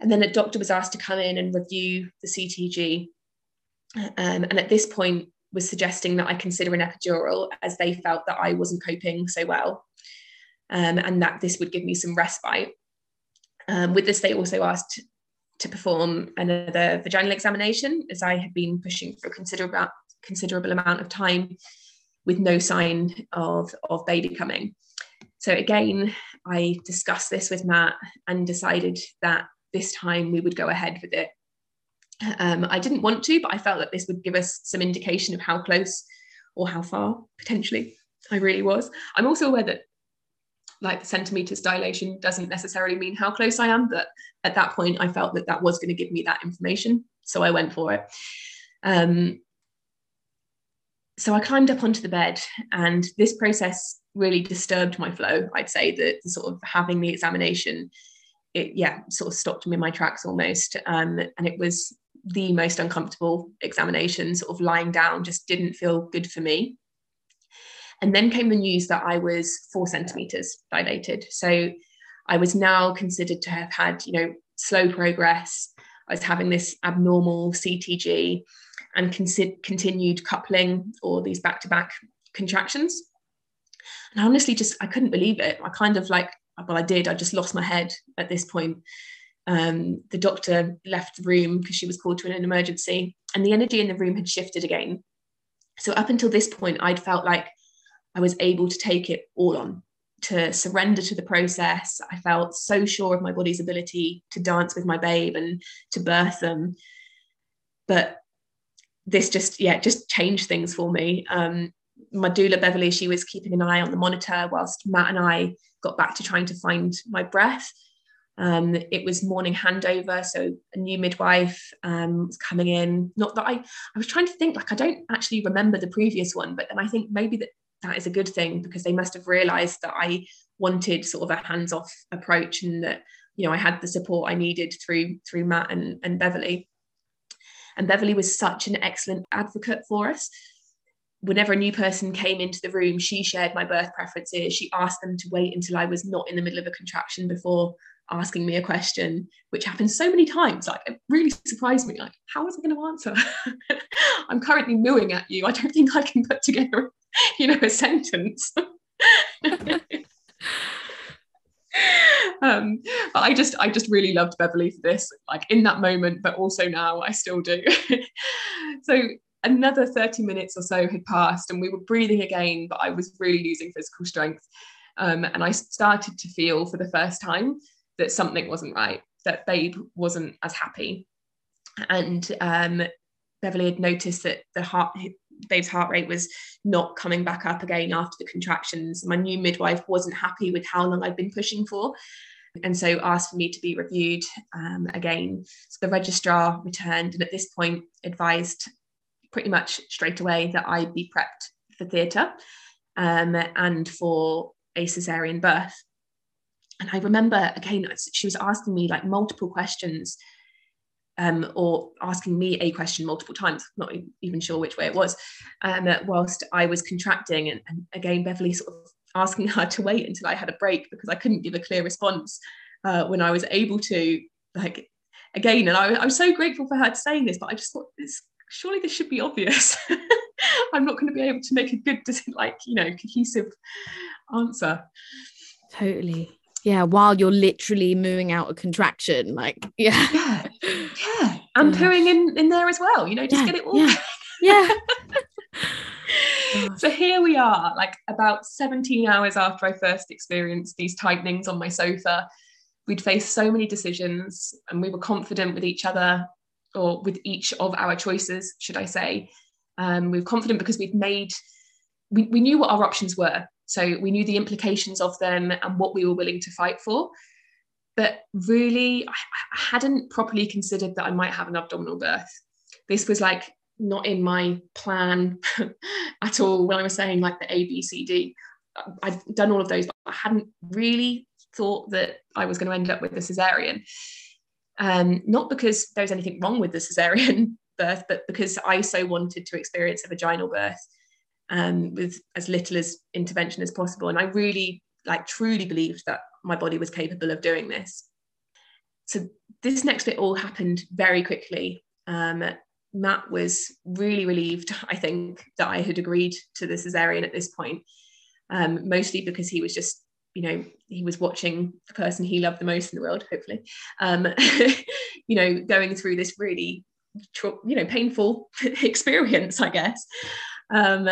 and then a doctor was asked to come in and review the ctg um, and at this point was suggesting that I consider an epidural as they felt that I wasn't coping so well um, and that this would give me some respite. Um, with this, they also asked to perform another vaginal examination as I had been pushing for a considerable, considerable amount of time with no sign of, of baby coming. So again, I discussed this with Matt and decided that this time we would go ahead with it um, I didn't want to, but I felt that this would give us some indication of how close or how far potentially I really was. I'm also aware that like the centimeters dilation doesn't necessarily mean how close I am, but at that point I felt that that was going to give me that information, so I went for it. Um, so I climbed up onto the bed, and this process really disturbed my flow. I'd say that sort of having the examination, it yeah, sort of stopped me in my tracks almost, um, and it was the most uncomfortable examination, sort of lying down, just didn't feel good for me. And then came the news that I was four centimeters dilated. So I was now considered to have had, you know, slow progress. I was having this abnormal CTG and con- continued coupling or these back to back contractions. And honestly just, I couldn't believe it. I kind of like, well, I did, I just lost my head at this point um, the doctor left the room because she was called to an emergency, and the energy in the room had shifted again. So, up until this point, I'd felt like I was able to take it all on, to surrender to the process. I felt so sure of my body's ability to dance with my babe and to birth them. But this just, yeah, just changed things for me. Um, my doula Beverly, she was keeping an eye on the monitor whilst Matt and I got back to trying to find my breath. Um, it was morning handover, so a new midwife um, was coming in. Not that I, I was trying to think like I don't actually remember the previous one, but then I think maybe that that is a good thing because they must have realised that I wanted sort of a hands-off approach and that you know I had the support I needed through through Matt and, and Beverly. And Beverly was such an excellent advocate for us whenever a new person came into the room, she shared my birth preferences. She asked them to wait until I was not in the middle of a contraction before asking me a question, which happened so many times. Like it really surprised me. Like, how was I going to answer? *laughs* I'm currently mooing at you. I don't think I can put together, you know, a sentence. *laughs* um, but I just I just really loved Beverly for this, like in that moment, but also now I still do. *laughs* so another 30 minutes or so had passed and we were breathing again, but I was really losing physical strength. Um, and I started to feel for the first time that something wasn't right, that Babe wasn't as happy. And um, Beverly had noticed that the heart, Babe's heart rate was not coming back up again after the contractions. My new midwife wasn't happy with how long I'd been pushing for. And so asked for me to be reviewed um, again. So the registrar returned and at this point advised pretty much straight away that I'd be prepped for theatre um, and for a cesarean birth. And I remember again, she was asking me like multiple questions um, or asking me a question multiple times, not even sure which way it was, um, whilst I was contracting. And, and, again, Beverly sort of asking her to wait until I had a break because I couldn't give a clear response uh, when I was able to, like, again. And I, I, was so grateful for her saying this, but I just thought this surely this should be obvious. *laughs* I'm not going to be able to make a good, like, you know, cohesive answer. Totally. Yeah, while you're literally moving out a contraction, like, *laughs* yeah. Yeah. Yeah. And pooing in, in there as well, you know, just yeah. get it all. Yeah. *laughs* yeah. so here we are, like about 17 hours after I first experienced these tightenings on my sofa. We'd faced so many decisions and we were confident with each other or with each of our choices, should I say. Um, we were confident because we'd made, we, we knew what our options were. So we knew the implications of them and what we were willing to fight for. But really, I, hadn't properly considered that I might have an abdominal birth. This was like not in my plan *laughs* at all when I was saying like the A, B, C, D. I'd done all of those, but I hadn't really thought that I was going to end up with a cesarean um, not because there's anything wrong with the cesarean *laughs* birth, but because I so wanted to experience a vaginal birth um, with as little as intervention as possible. And I really, like, truly believed that my body was capable of doing this. So this next bit all happened very quickly. Um, Matt was really relieved, I think, that I had agreed to the cesarean at this point, um, mostly because he was just you know he was watching the person he loved the most in the world hopefully um, *laughs* you know going through this really you know painful *laughs* experience i guess. Um,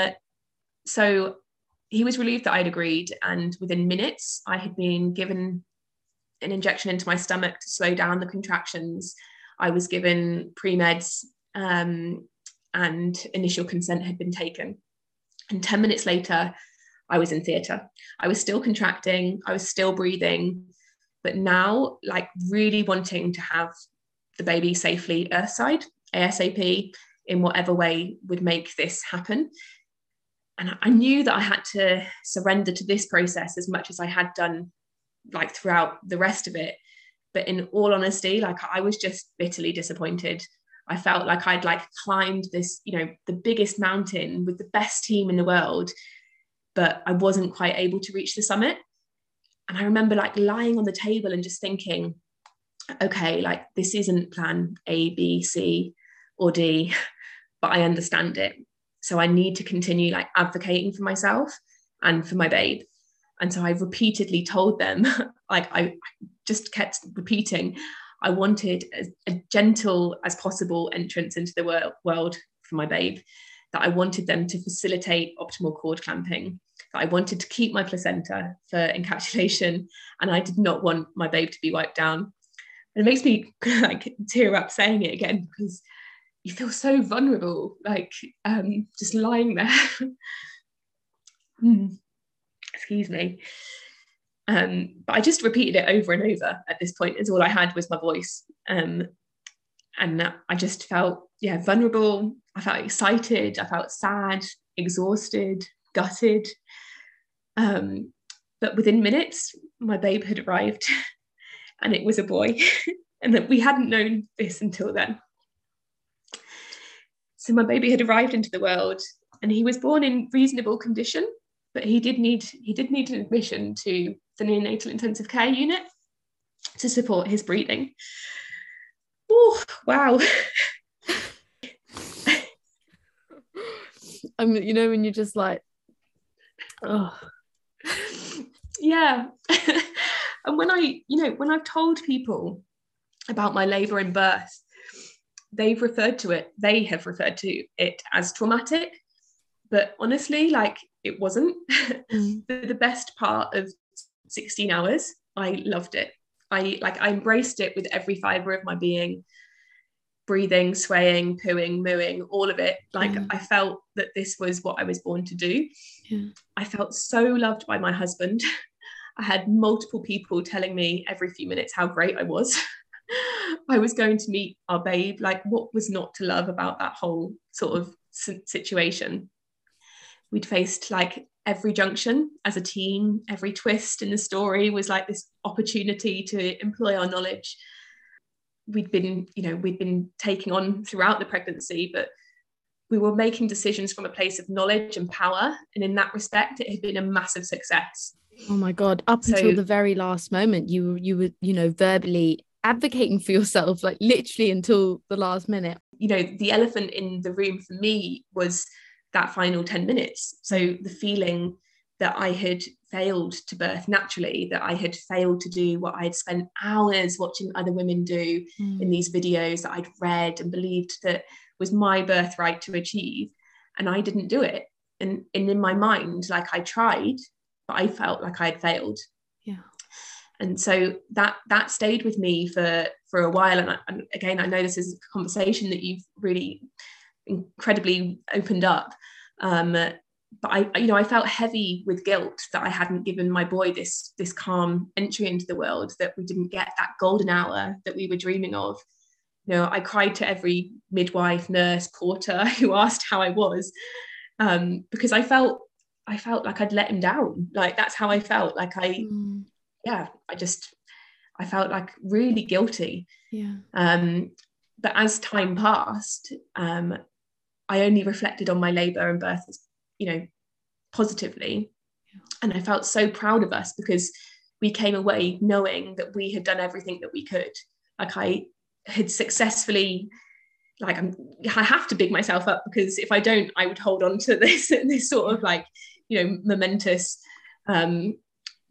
so he was relieved that i'd agreed and within minutes i had been given an injection into my stomach to slow down the contractions. I was given pre-meds um, and initial consent had been taken. And 10 minutes later I was in theatre. I was still contracting, I was still breathing, but now, like, really wanting to have the baby safely earthside, ASAP, in whatever way would make this happen. And I knew that I had to surrender to this process as much as I had done, like, throughout the rest of it. But in all honesty, like, I was just bitterly disappointed. I felt like I'd like climbed this, you know, the biggest mountain with the best team in the world but I wasn't quite able to reach the summit. And I remember like lying on the table and just thinking, okay, like this isn't plan A, B, C, or D, *laughs* but I understand it. So I need to continue like advocating for myself and for my babe. And so I repeatedly told them, *laughs* like I just kept repeating, I wanted a, gentle as possible entrance into the wor- world for my babe that I wanted them to facilitate optimal cord clamping, that I wanted to keep my placenta for encapsulation, and I did not want my babe to be wiped down. And it makes me *laughs* like tear up saying it again because you feel so vulnerable, like um, just lying there. *laughs* mm, excuse me. Um, but I just repeated it over and over at this point, as all I had was my voice. Um, and I just felt, yeah, vulnerable. I felt excited. I felt sad, exhausted, gutted. Um, but within minutes, my babe had arrived *laughs* and it was a boy. *laughs* and that we hadn't known this until then. So my baby had arrived into the world and he was born in reasonable condition, but he did need he did need an admission to the neonatal intensive care unit to support his breathing. Oh, wow. *laughs* I mean, you know, when you're just like, oh. Yeah. *laughs* and when I, you know, when I've told people about my labour and birth, they've referred to it, they have referred to it as traumatic. But honestly, like it wasn't. *laughs* Mm. the, the best part of 16 hours, I loved it. I like I embraced it with every fiber of my being, breathing, swaying, pooing, mooing, all of it. Like yeah. I felt that this was what I was born to do. Yeah. I felt so loved by my husband. *laughs* I had multiple people telling me every few minutes how great I was. *laughs* I was going to meet our babe. Like, what was not to love about that whole sort of situation? We'd faced like every junction as a team, every twist in the story was like this opportunity to employ our knowledge. We'd been, you know, we'd been taking on throughout the pregnancy, but we were making decisions from a place of knowledge and power. And in that respect, it had been a massive success. Oh my God. Up so, until the very last moment, you you were, you know, verbally advocating for yourself, like literally until the last minute. You know, the elephant in the room for me was that final 10 minutes. So the feeling that I had failed to birth naturally, that I had failed to do what I had spent hours watching other women do mm. in these videos that I'd read and believed that was my birthright to achieve. And I didn't do it. And, and in my mind, like I tried, but I felt like I had failed. Yeah and so that that stayed with me for for a while and, I, and again i know this is a conversation that you've really incredibly opened up um, but I, you know, I felt heavy with guilt that I hadn't given my boy this this calm entry into the world, that we didn't get that golden hour that we were dreaming of. You know, I cried to every midwife, nurse, porter *laughs* who asked how I was, um, because I felt I felt like I'd let him down. Like that's how I felt. Like I, mm yeah, I just I felt like really guilty. Yeah. Um, but as time passed, um, I only reflected on my labour and birth, you know, positively, and I felt so proud of us because we came away knowing that we had done everything that we could. Like I had successfully, like I'm, I have to big myself up because if I don't, I would hold on to *laughs* this this sort of like you know momentous um,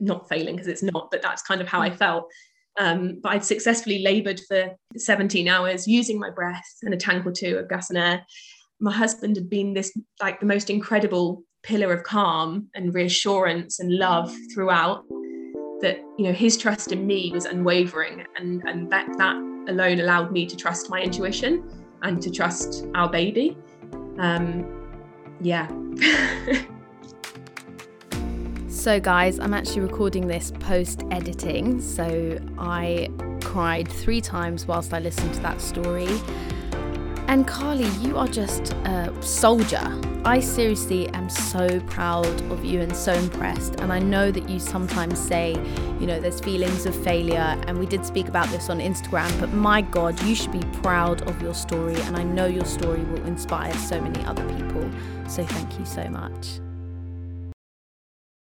not failing because it's not, but that's kind of how I felt. Um, but I'd successfully laboured for 17 hours using my breath and a tank or two of gas and air. My husband had been this like the most incredible pillar of calm and reassurance and love throughout. That you know his trust in me was unwavering, and and that that alone allowed me to trust my intuition and to trust our baby. Um, yeah. *laughs* So, guys, I'm actually recording this post editing. So, I cried three times whilst I listened to that story. And Carly, you are just a soldier. I seriously am so proud of you and so impressed. And I know that you sometimes say, you know, there's feelings of failure. And we did speak about this on Instagram. But my God, you should be proud of your story. And I know your story will inspire so many other people. So thank you so much.